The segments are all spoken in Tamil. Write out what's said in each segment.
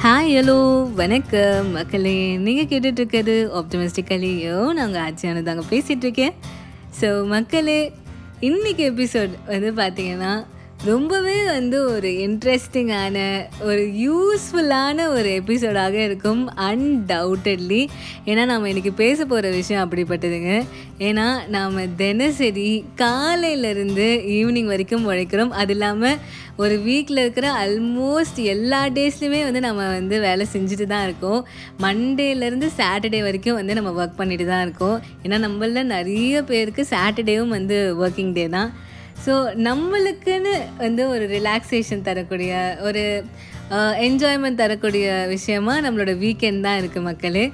ஹாய் ஹலோ வணக்கம் மக்களே. நீங்கள் கேட்டுட்ருக்கிறது ஆப்டமிஸ்டிக்கலியோ நாங்கள் ஆட்சியான தாங்க பேசிகிட்ருக்கேன் ஸோ மக்களே இன்றைக்கி எபிசோட் வந்து பார்த்தீங்கன்னா ரொம்பவே வந்து ஒரு இன்ட்ரெஸ்டிங்கான ஒரு யூஸ்ஃபுல்லான ஒரு எபிசோடாக இருக்கும் அன்டவுட்டட்லி ஏன்னா நம்ம இன்றைக்கி பேச போகிற விஷயம் அப்படிப்பட்டதுங்க. ஏன்னா நாம் தினசரி காலையிலேருந்து ஈவினிங் வரைக்கும் உழைக்கிறோம். அது இல்லாமல் ஒரு வீக்கில் இருக்கிற ஆல்மோஸ்ட் எல்லா டேஸ்லையுமே வந்து நம்ம வந்து வேலை செஞ்சுட்டு தான் இருக்கோம். மண்டேலேருந்து சாட்டர்டே வரைக்கும் வந்து நம்ம ஒர்க் பண்ணிட்டு தான் இருக்கோம். ஏன்னா நம்மள நிறைய பேருக்கு சாட்டர்டேவும் வந்து ஒர்க்கிங் டே தான். ஸோ நம்மளுக்குன்னு வந்து ஒரு ரிலாக்ஸேஷன் தரக்கூடிய ஒரு என்ஜாய்மெண்ட் தரக்கூடிய விஷயமா நம்மளோட வீக்கெண்ட் தான் இருக்குது மக்களே.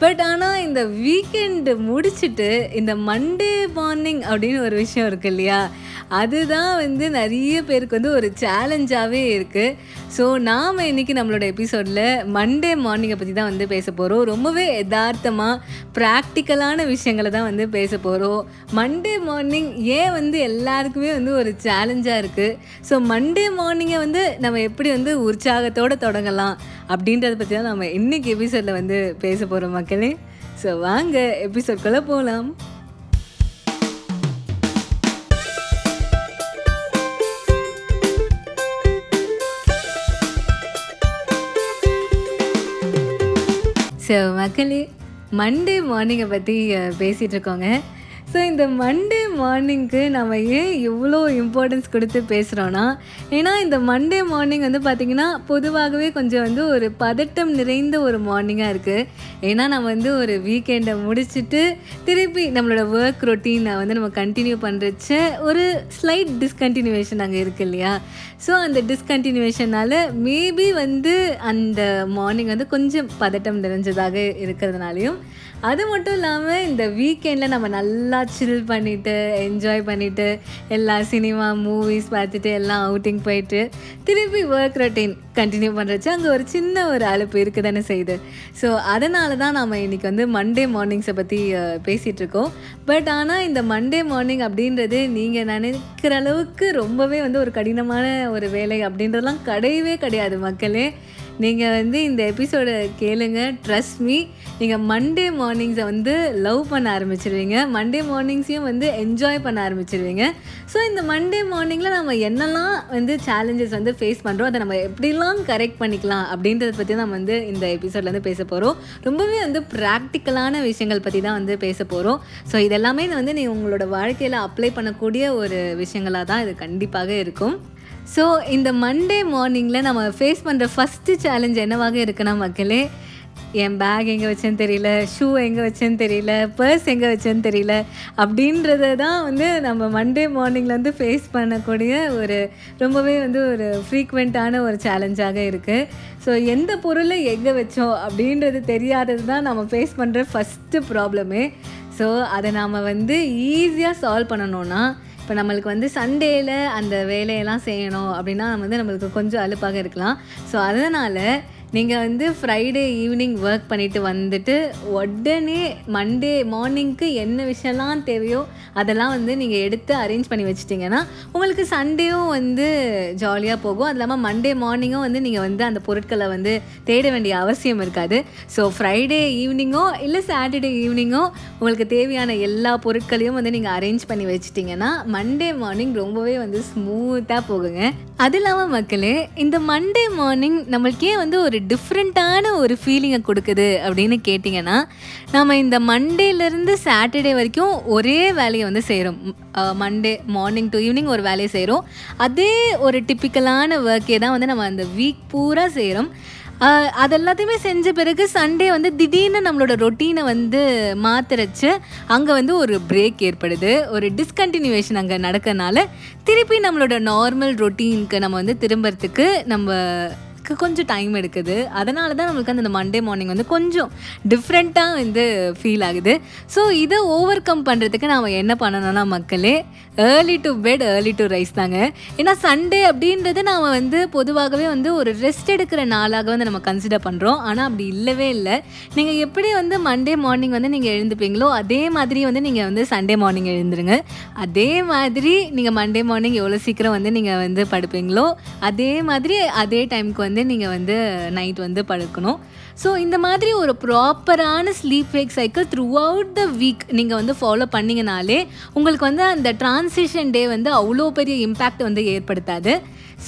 பட் ஆனால் இந்த வீக்கெண்டு முடிச்சுட்டு இந்த மண்டே மார்னிங் அப்படின்னு ஒரு விஷயம் இருக்குது இல்லையா? அதுதான் வந்து நிறைய பேருக்கு வந்து ஒரு சேலஞ்சாகவே இருக்குது ஸோ நாம் இன்றைக்கி நம்மளோட எபிசோடில் மண்டே மார்னிங்கை பற்றி தான் வந்து பேச போகிறோம் ரொம்பவே யதார்த்தமாக ப்ராக்டிக்கலான விஷயங்களை தான் வந்து பேச போகிறோம் மண்டே மார்னிங் ஏன் வந்து எல்லாருக்குமே வந்து ஒரு சேலஞ்சாக இருக்குது ஸோ மண்டே மார்னிங்கை வந்து நம்ம எப்படி வந்து உற்சாகத்தோடு தொடங்கலாம்? அப்படின்றத பற்றி தான் நம்ம இன்றைக்கி எபிசோடில் வந்து பேச போகிறோம் மக்களே. ஸோ வாங்க எபிசோட்குள்ளே போகலாம் ஸோ மக்களே மண்டே மார்னிங்கை பற்றி பேசிகிட்டு இருக்கோங்க. ஸோ இந்த மண்டே மார்னிங்க்கு நம்ம ஏன் இவ்வளோ இம்பார்ட்டன்ஸ் கொடுத்து பேசுகிறோன்னா ஏன்னா இந்த மண்டே மார்னிங் வந்து பார்த்திங்கன்னா பொதுவாகவே கொஞ்சம் வந்து ஒரு பதட்டம் நிறைந்த ஒரு மார்னிங்காக இருக்குது ஏன்னா நம்ம வந்து ஒரு வீக்கெண்டை முடிச்சுட்டு திருப்பி நம்மளோட ஒர்க் ரொட்டீனை வந்து நம்ம கண்டினியூ பண்ணுறச்ச ஒரு ஸ்லைட் டிஸ்கண்டினியூவேஷன் அங்கே இருக்குது இல்லையா? ஸோ அந்த டிஸ்கண்டினியூவேஷனால் மேபி வந்து அந்த மார்னிங் வந்து கொஞ்சம் பதட்டம் நிறைஞ்சதாக இருக்கிறதுனாலையும் அது மட்டும் இல்லாமல் இந்த வீக்கெண்டில் நம்ம நல்லா சில் பண்ணிவிட்டு என்ஜாய் பண்ணிவிட்டு எல்லா சினிமா மூவிஸ் பார்த்துட்டு எல்லாம் அவுட்டிங் போயிட்டு திருப்பி ஒர்க் ரொட்டீன் கண்டினியூ பண்ணுறச்சு அங்கே ஒரு சின்ன ஒரு அழைப்பு இருக்க தானே செய்யுது ஸோ அதனால தான் நம்ம இன்றைக்கி வந்து மண்டே மார்னிங்ஸை பற்றி பேசிகிட்ருக்கோம் பட் ஆனால் இந்த மண்டே மார்னிங் அப்படின்றது நீங்கள் நினைக்கிற அளவுக்கு ரொம்பவே வந்து ஒரு கடினமான ஒரு வேலை அப்படின்றதெல்லாம் கிடையவே கிடையாது மக்களே. நீங்கள் வந்து இந்த எபிசோடை கேளுங்க. ட்ரஸ்ட் மீ நீங்கள் மண்டே மார்னிங்ஸை வந்து லவ் பண்ண ஆரம்பிச்சிருவீங்க. மண்டே மார்னிங்ஸையும் வந்து என்ஜாய் பண்ண ஆரம்பிச்சிருவீங்க. ஸோ இந்த மண்டே மார்னிங்கில் நம்ம என்னெல்லாம் வந்து சேலஞ்சஸ் வந்து ஃபேஸ் பண்ணுறோம் அதை நம்ம எப்படிலாம் கரெக்ட் பண்ணிக்கலாம் அப்படின்றத பற்றி நம்ம வந்து இந்த எபிசோடில் வந்து பேச போகிறோம் ரொம்பவே வந்து ப்ராக்டிக்கலான விஷயங்கள் பற்றி தான் வந்து பேச போகிறோம் ஸோ இதெல்லாமே வந்து நீங்கள் உங்களோட வாழ்க்கையில் அப்ளை பண்ணக்கூடிய ஒரு விஷயங்களாக தான் இது கண்டிப்பாக இருக்கும். ஸோ இந்த மண்டே மார்னிங்கில் நம்ம ஃபேஸ் பண்ணுற ஃபஸ்ட்டு சேலஞ்ச் என்னவாக இருக்குன்னா மக்களே என் பேக் எங்கே வச்சேன்னு தெரியல ஷூ எங்கே வச்சேன்னு தெரியல பர்ஸ் எங்கே வச்சேன்னு தெரியல அப்படின்றத தான் வந்து நம்ம மண்டே மார்னிங்கில் வந்து ஃபேஸ் பண்ணக்கூடிய ஒரு ரொம்பவே வந்து ஒரு ஃப்ரீக்வெண்ட்டான ஒரு சேலஞ்சாக இருக்குது ஸோ எந்த பொருளை எங்கே வச்சோம் அப்படின்றது தெரியாதது தான் நம்ம ஃபேஸ் பண்ணுற ஃபஸ்ட்டு ப்ராப்ளமே ஸோ அதை நாம் வந்து ஈஸியாக சால்வ் பண்ணணுன்னா இப்போ நம்மளுக்கு வந்து சண்டேயில் அந்த வேலையெல்லாம் செய்யணும் அப்படின்னா வந்து நம்மளுக்கு கொஞ்சம் அலுப்பாக இருக்கலாம். ஸோ அதனால் நீங்கள் வந்து ஃப்ரைடே ஈவினிங் ஒர்க் பண்ணிவிட்டு வந்துட்டு உடனே மண்டே மார்னிங்க்கு என்ன விஷயம்லாம் தேவையோ அதெல்லாம் வந்து நீங்கள் எடுத்து அரேஞ்ச் பண்ணி வச்சிட்டிங்கன்னா உங்களுக்கு சண்டேவும் வந்து ஜாலியாக போகும். அது இல்லாமல் மண்டே மார்னிங்கும் வந்து நீங்கள் வந்து அந்த பொருட்களை வந்து தேட வேண்டிய அவசியம் இருக்காது. ஸோ ஃப்ரைடே ஈவினிங்கோ இல்லை சாட்டர்டே ஈவினிங்கோ உங்களுக்கு தேவையான எல்லா பொருட்களையும் வந்து நீங்கள் அரேஞ்ச் பண்ணி வச்சிட்டிங்கன்னா மண்டே மார்னிங் ரொம்பவே வந்து ஸ்மூத்தாக போகுங்க. அது இல்லாமல் மக்களே இந்த மண்டே மார்னிங் நம்மளுக்கே வந்து ஒரு டிஃப்ரெண்ட்டான ஒரு ஃபீலிங்கை கொடுக்குது அப்படின்னு கேட்டிங்கன்னா நம்ம இந்த மண்டேலேருந்து சாட்டர்டே வரைக்கும் ஒரே வேலையை வந்து செய்கிறோம் மண்டே மார்னிங் டு ஈவினிங் ஒரு வேலையை செய்கிறோம் அதே ஒரு டிப்பிக்கலான ஒர்க்கே தான் வந்து நம்ம அந்த வீக் பூரா செய்கிறோம் அது எல்லாத்தையுமே செஞ்ச பிறகு சண்டே வந்து திடீர்னு நம்மளோட ரொட்டீனை வந்து மாத்திரச்சு அங்கே வந்து ஒரு பிரேக் ஏற்படுது. ஒரு டிஸ்கண்டினியூவேஷன் அங்கே நடக்கனால திருப்பி நம்மளோட நார்மல் ரொட்டீனுக்கு நம்ம வந்து திரும்புறதுக்கு நம்ம கொஞ்சம் டைம் எடுக்குது. அதனால தான் நம்மளுக்கு அந்த மண்டே மார்னிங் வந்து கொஞ்சம் டிஃப்ரெண்ட்டாக வந்து ஃபீல் ஆகுது. ஸோ இதை ஓவர் கம் பண்ணுறதுக்கு நாம் என்ன பண்ணணும்னா மக்களே early to bed early to rise தாங்க. ஏன்னா சண்டே அப்படின்றது நாம் வந்து பொதுவாகவே வந்து ஒரு ரெஸ்ட் எடுக்கிற நாளாக வந்து நம்ம கன்சிடர் பண்ணுறோம் ஆனால் அப்படி இல்லவே இல்லை. நீங்கள் எப்படி வந்து மண்டே மார்னிங் வந்து நீங்கள் எழுந்துப்பீங்களோ அதே மாதிரி வந்து நீங்கள் வந்து சண்டே மார்னிங் எழுந்துருங்க. அதே மாதிரி நீங்கள் மண்டே மார்னிங் எவ்வளோ சீக்கிரம் வந்து நீங்கள் வந்து படுப்பீங்களோ அதே மாதிரி அதே டைமுக்கு வந்து வந்து நீங்கள் வந்து நைட் வந்து படுக்கணும். ஸோ இந்த மாதிரி ஒரு ப்ராப்பரான sleep wake cycle throughout the week நீங்கள் வந்து ஃபாலோ பண்ணிங்கனாலே உங்களுக்கு வந்து அந்த ட்ரான்சிஷன் டே வந்து அவ்வளோ பெரிய இம்பேக்ட் வந்து ஏற்படுத்தாது.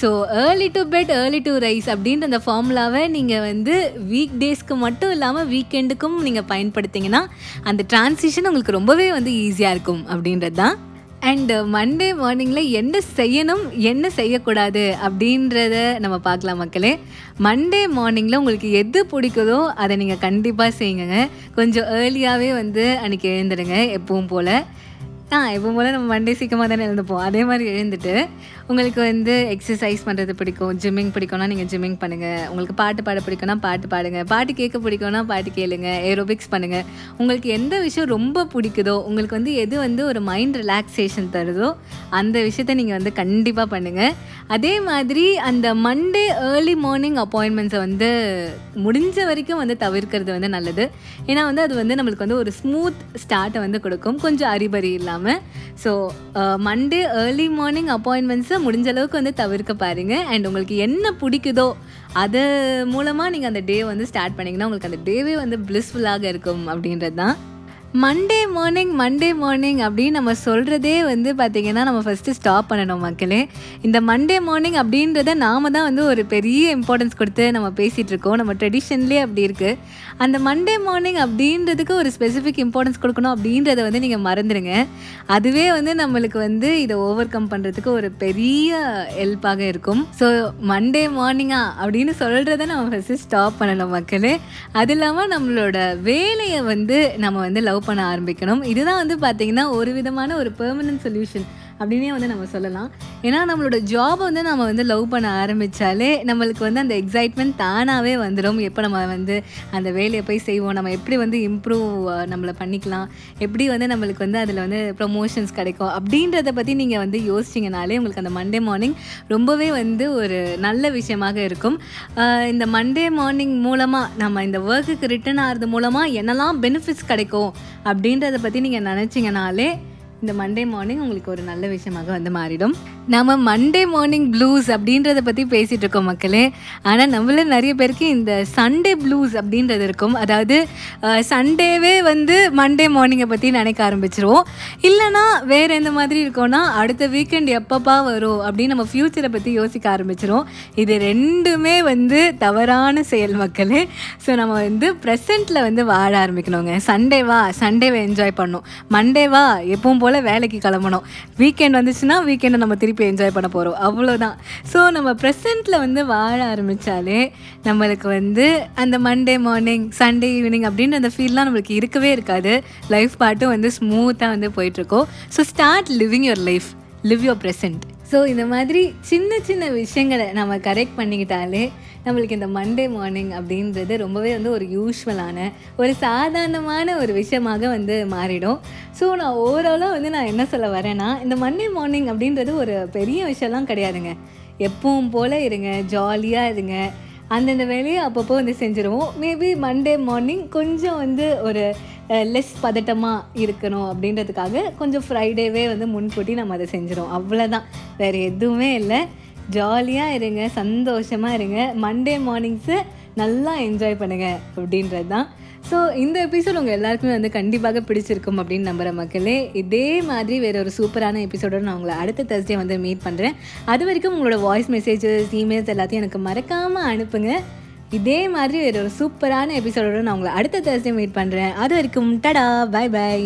So early to bed early to rise அப்படின்ற அந்த ஃபார்முலாவை நீங்கள் வந்து வீக் டேஸ்க்கு மட்டும் இல்லாமல் வீக்கெண்டுக்கும் நீங்கள் பயன்படுத்திங்கன்னா அந்த ட்ரான்சிஷன் உங்களுக்கு ரொம்பவே வந்து ஈஸியாக இருக்கும் அப்படின்றது தான் அண்டு மண்டே மார்னிங்கில் என்ன செய்யணும் என்ன செய்யக்கூடாது அப்படின்றத நம்ம பார்க்கலாம் மக்களே. மண்டே மார்னிங்கில் உங்களுக்கு எது பிடிக்குதோ அதை நீங்கள் கண்டிப்பாக செய்யுங்க. கொஞ்சம் ஏர்லியாகவே வந்து அன்றைக்கி எழுந்துடுங்க எப்பவும் போல். ஆ இப்போ போல் நம்ம மண்டே சீக்கிரமாக தானே எழுந்துப்போம். அதே மாதிரி எழுந்துட்டு உங்களுக்கு வந்து எக்ஸசைஸ் பண்ணுறது பிடிக்கும் ஜிம்மிங் பிடிக்கும்னா நீங்கள் ஜிம்மிங் பண்ணுங்கள் உங்களுக்கு பாட்டு பாட பிடிக்கும்னா பாட்டு பாடுங்க. பாட்டு கேட்க பிடிக்கும்னா பாட்டு கேளுங்க. ஏரோபிக்ஸ் பண்ணுங்கள் உங்களுக்கு எந்த விஷயம் ரொம்ப பிடிக்குதோ உங்களுக்கு வந்து எது வந்து ஒரு மைண்ட் ரிலாக்ஸேஷன் தருதோ அந்த விஷயத்த நீங்கள் வந்து கண்டிப்பாக பண்ணுங்கள் அதே மாதிரி அந்த மண்டே ஏர்லி மார்னிங் அப்பாயின்மெண்ட்ஸை வந்து முடிஞ்ச வரைக்கும் வந்து தவிர்க்கிறது வந்து நல்லது. ஏன்னா வந்து அது வந்து நம்மளுக்கு வந்து ஒரு ஸ்மூத் ஸ்டார்ட்டை வந்து கொடுக்கும். கொஞ்சம் அறிபறி இல்லாமல் ஸோ மண்டே ஏர்லி மார்னிங் அப்பாயின்மெண்ட்ஸை முடிஞ்ச அளவுக்கு வந்து தவிர்க்க பாருங்கள் அண்ட் உங்களுக்கு என்ன பிடிக்குதோ அது மூலமாக நீங்கள் அந்த டே வந்து ஸ்டார்ட் பண்ணிங்கன்னா உங்களுக்கு அந்த டேவே வந்து பிளிஸ்ஃபுல்லாக இருக்கும் அப்படின்றது தான் மண்டே மார்னிங் மண்டே மார்னிங் அப்படின்னு நம்ம சொல்கிறதே வந்து பார்த்திங்கன்னா நம்ம ஃபஸ்ட்டு ஸ்டாப் பண்ணணும் மக்களே. இந்த மண்டே மார்னிங் அப்படின்றத நாம தான் வந்து ஒரு பெரிய இம்பார்ட்டன்ஸ் கொடுத்து நம்ம பேசிகிட்டு இருக்கோம். நம்ம ட்ரெடிஷன்லேயே அப்படி இருக்குது அந்த மண்டே மார்னிங் அப்படின்றதுக்கு ஒரு ஸ்பெசிஃபிக் இம்பார்ட்டன்ஸ் கொடுக்கணும் அப்படின்றத வந்து நீங்கள் மறந்துடுங்க. அதுவே வந்து நம்மளுக்கு வந்து இதை ஓவர் கம் பண்ணுறதுக்கு ஒரு பெரிய ஹெல்ப்பாக இருக்கும். ஸோ மண்டே மார்னிங்கா அப்படின்னு சொல்கிறத நம்ம ஃபஸ்ட்டு ஸ்டாப் பண்ணணும் மக்களே. அது இல்லாமல் நம்மளோட வேலையை வந்து நம்ம வந்து லவ் பண்ண ஆரம்பிக்கணும். இதுதான் வந்து பார்த்திங்கன்னா ஒரு விதமான ஒரு பெர்மனன்ட் சொல்யூஷன் அப்படின்னே வந்து நம்ம சொல்லலாம். ஏன்னா நம்மளோட ஜாபை வந்து நம்ம வந்து லவ் பண்ண ஆரம்பித்தாலே நம்மளுக்கு வந்து அந்த எக்ஸைட்மெண்ட் தானாகவே வந்துடும் எப்போ நம்ம வந்து அந்த வேலையை போய் செய்வோம் நம்ம எப்படி வந்து இம்ப்ரூவ் நம்மளை பண்ணிக்கலாம் எப்படி வந்து நம்மளுக்கு வந்து அதில் வந்து ப்ரொமோஷன்ஸ் கிடைக்கும் அப்படின்றத பற்றி நீங்கள் வந்து யோசிச்சிங்கனாலே உங்களுக்கு அந்த மண்டே மார்னிங் ரொம்பவே வந்து ஒரு நல்ல விஷயமாக இருக்கும். இந்த மண்டே மார்னிங் மூலமாக நம்ம இந்த ஒர்க்குக்கு ரிட்டர்ன் ஆகிறது மூலமாக என்னெல்லாம் பெனிஃபிட்ஸ் கிடைக்கும் அப்படின்றத பற்றி நீங்கள் நினச்சிங்கனாலே இந்த மண்டே மார்னிங் உங்களுக்கு ஒரு நல்ல விஷயமாக வந்து மாறிடும். நம்ம மண்டே மார்னிங் ப்ளூஸ் அப்படின்றத பற்றி பேசிகிட்டு இருக்கோம் மக்களே. ஆனால் நம்மள நிறைய பேருக்கு இந்த சண்டே ப்ளூஸ் அப்படின்றது இருக்கும். அதாவது சண்டேவே வந்து மண்டே மார்னிங்கை பற்றி நினைக்க ஆரம்பிச்சிருவோம். இல்லைனா வேறு எந்த மாதிரி இருக்கோன்னா அடுத்த வீக்கெண்ட் எப்பப்பா வரும் அப்படின்னு நம்ம ஃப்யூச்சரை பற்றி யோசிக்க ஆரம்பிச்சிரும் இது ரெண்டுமே வந்து தவறான செயல் மக்களே. ஸோ நம்ம வந்து ப்ரெசண்ட்டில் வந்து வாழ ஆரம்பிக்கணுங்க. சண்டேவா சண்டேவை என்ஜாய் பண்ணும். மண்டேவா எப்பவும் போல் வேலைக்கு கிளம்பணும். வீக்கெண்ட் வந்துச்சுன்னா வீக்கெண்டை நம்ம திருப்பி என்ஜாய் பண்ண போகிறோம் அவ்வளோதான் ஸோ நம்ம ப்ரெசண்ட்டில் வந்து வாழ ஆரம்பித்தாலே நம்மளுக்கு வந்து அந்த மண்டே மார்னிங் சண்டே ஈவினிங் அப்படின்ற அந்த ஃபீல்லாம் நம்மளுக்கு இருக்கவே இருக்காது. லைஃப் பாட்டும் வந்து ஸ்மூத்தாக வந்து போயிட்டுருக்கோம். So start living your life live your present so இந்த மாதிரி சின்ன சின்ன விஷயங்களை நம்ம கரெக்ட் பண்ணிக்கிட்டாலே நம்மளுக்கு இந்த மண்டே மார்னிங் அப்படின்றது ரொம்பவே வந்து ஒரு யூஸ்வலான ஒரு சாதாரணமான ஒரு விஷயமாக வந்து மாறிடும். ஸோ நான் ஓவராலாக வந்து நான் என்ன சொல்ல வரேன்னா இந்த மண்டே மார்னிங் அப்படின்றது ஒரு பெரிய விஷயம்லாம் கிடையாதுங்க. எப்பவும் போல் இருங்க ஜாலியாக இருங்க. அந்தந்த வேலையை அப்பப்போ வந்து செஞ்சுருவோம். மேபி மண்டே மார்னிங் கொஞ்சம் வந்து ஒரு லெஸ் பதட்டமாக இருக்கணும் அப்படின்றதுக்காக கொஞ்சம் ஃப்ரைடேவே வந்து முன்கூட்டி நம்ம அதை செஞ்சிடும் அவ்வளோதான் வேறு எதுவுமே இல்லை. ஜாலியாக இருங்க சந்தோஷமாக இருங்க. மண்டே மார்னிங்ஸை நல்லா என்ஜாய் பண்ணுங்கள் அப்படின்றது தான் ஸோ இந்த எபிசோட் உங்கள் எல்லாருக்குமே வந்து கண்டிப்பாக பிடிச்சிருக்கும் அப்படின்னு நம்புகிற மக்களே இதே மாதிரி வேற ஒரு சூப்பரான எபிசோடோடு நான் உங்களை அடுத்த தர்ஸ்டே வந்து மீட் பண்ணுறேன் அது வரைக்கும் உங்களோட வாய்ஸ் மெசேஜஸ் இமெயில்ஸ் எல்லாத்தையும் எனக்கு மறக்காமல் அனுப்புங்க. இதே மாதிரி வேற ஒரு சூப்பரான எபிசோடோட நான் உங்களை அடுத்த Thursday மீட் பண்ணுறேன் அது வரைக்கும் டடா பை பை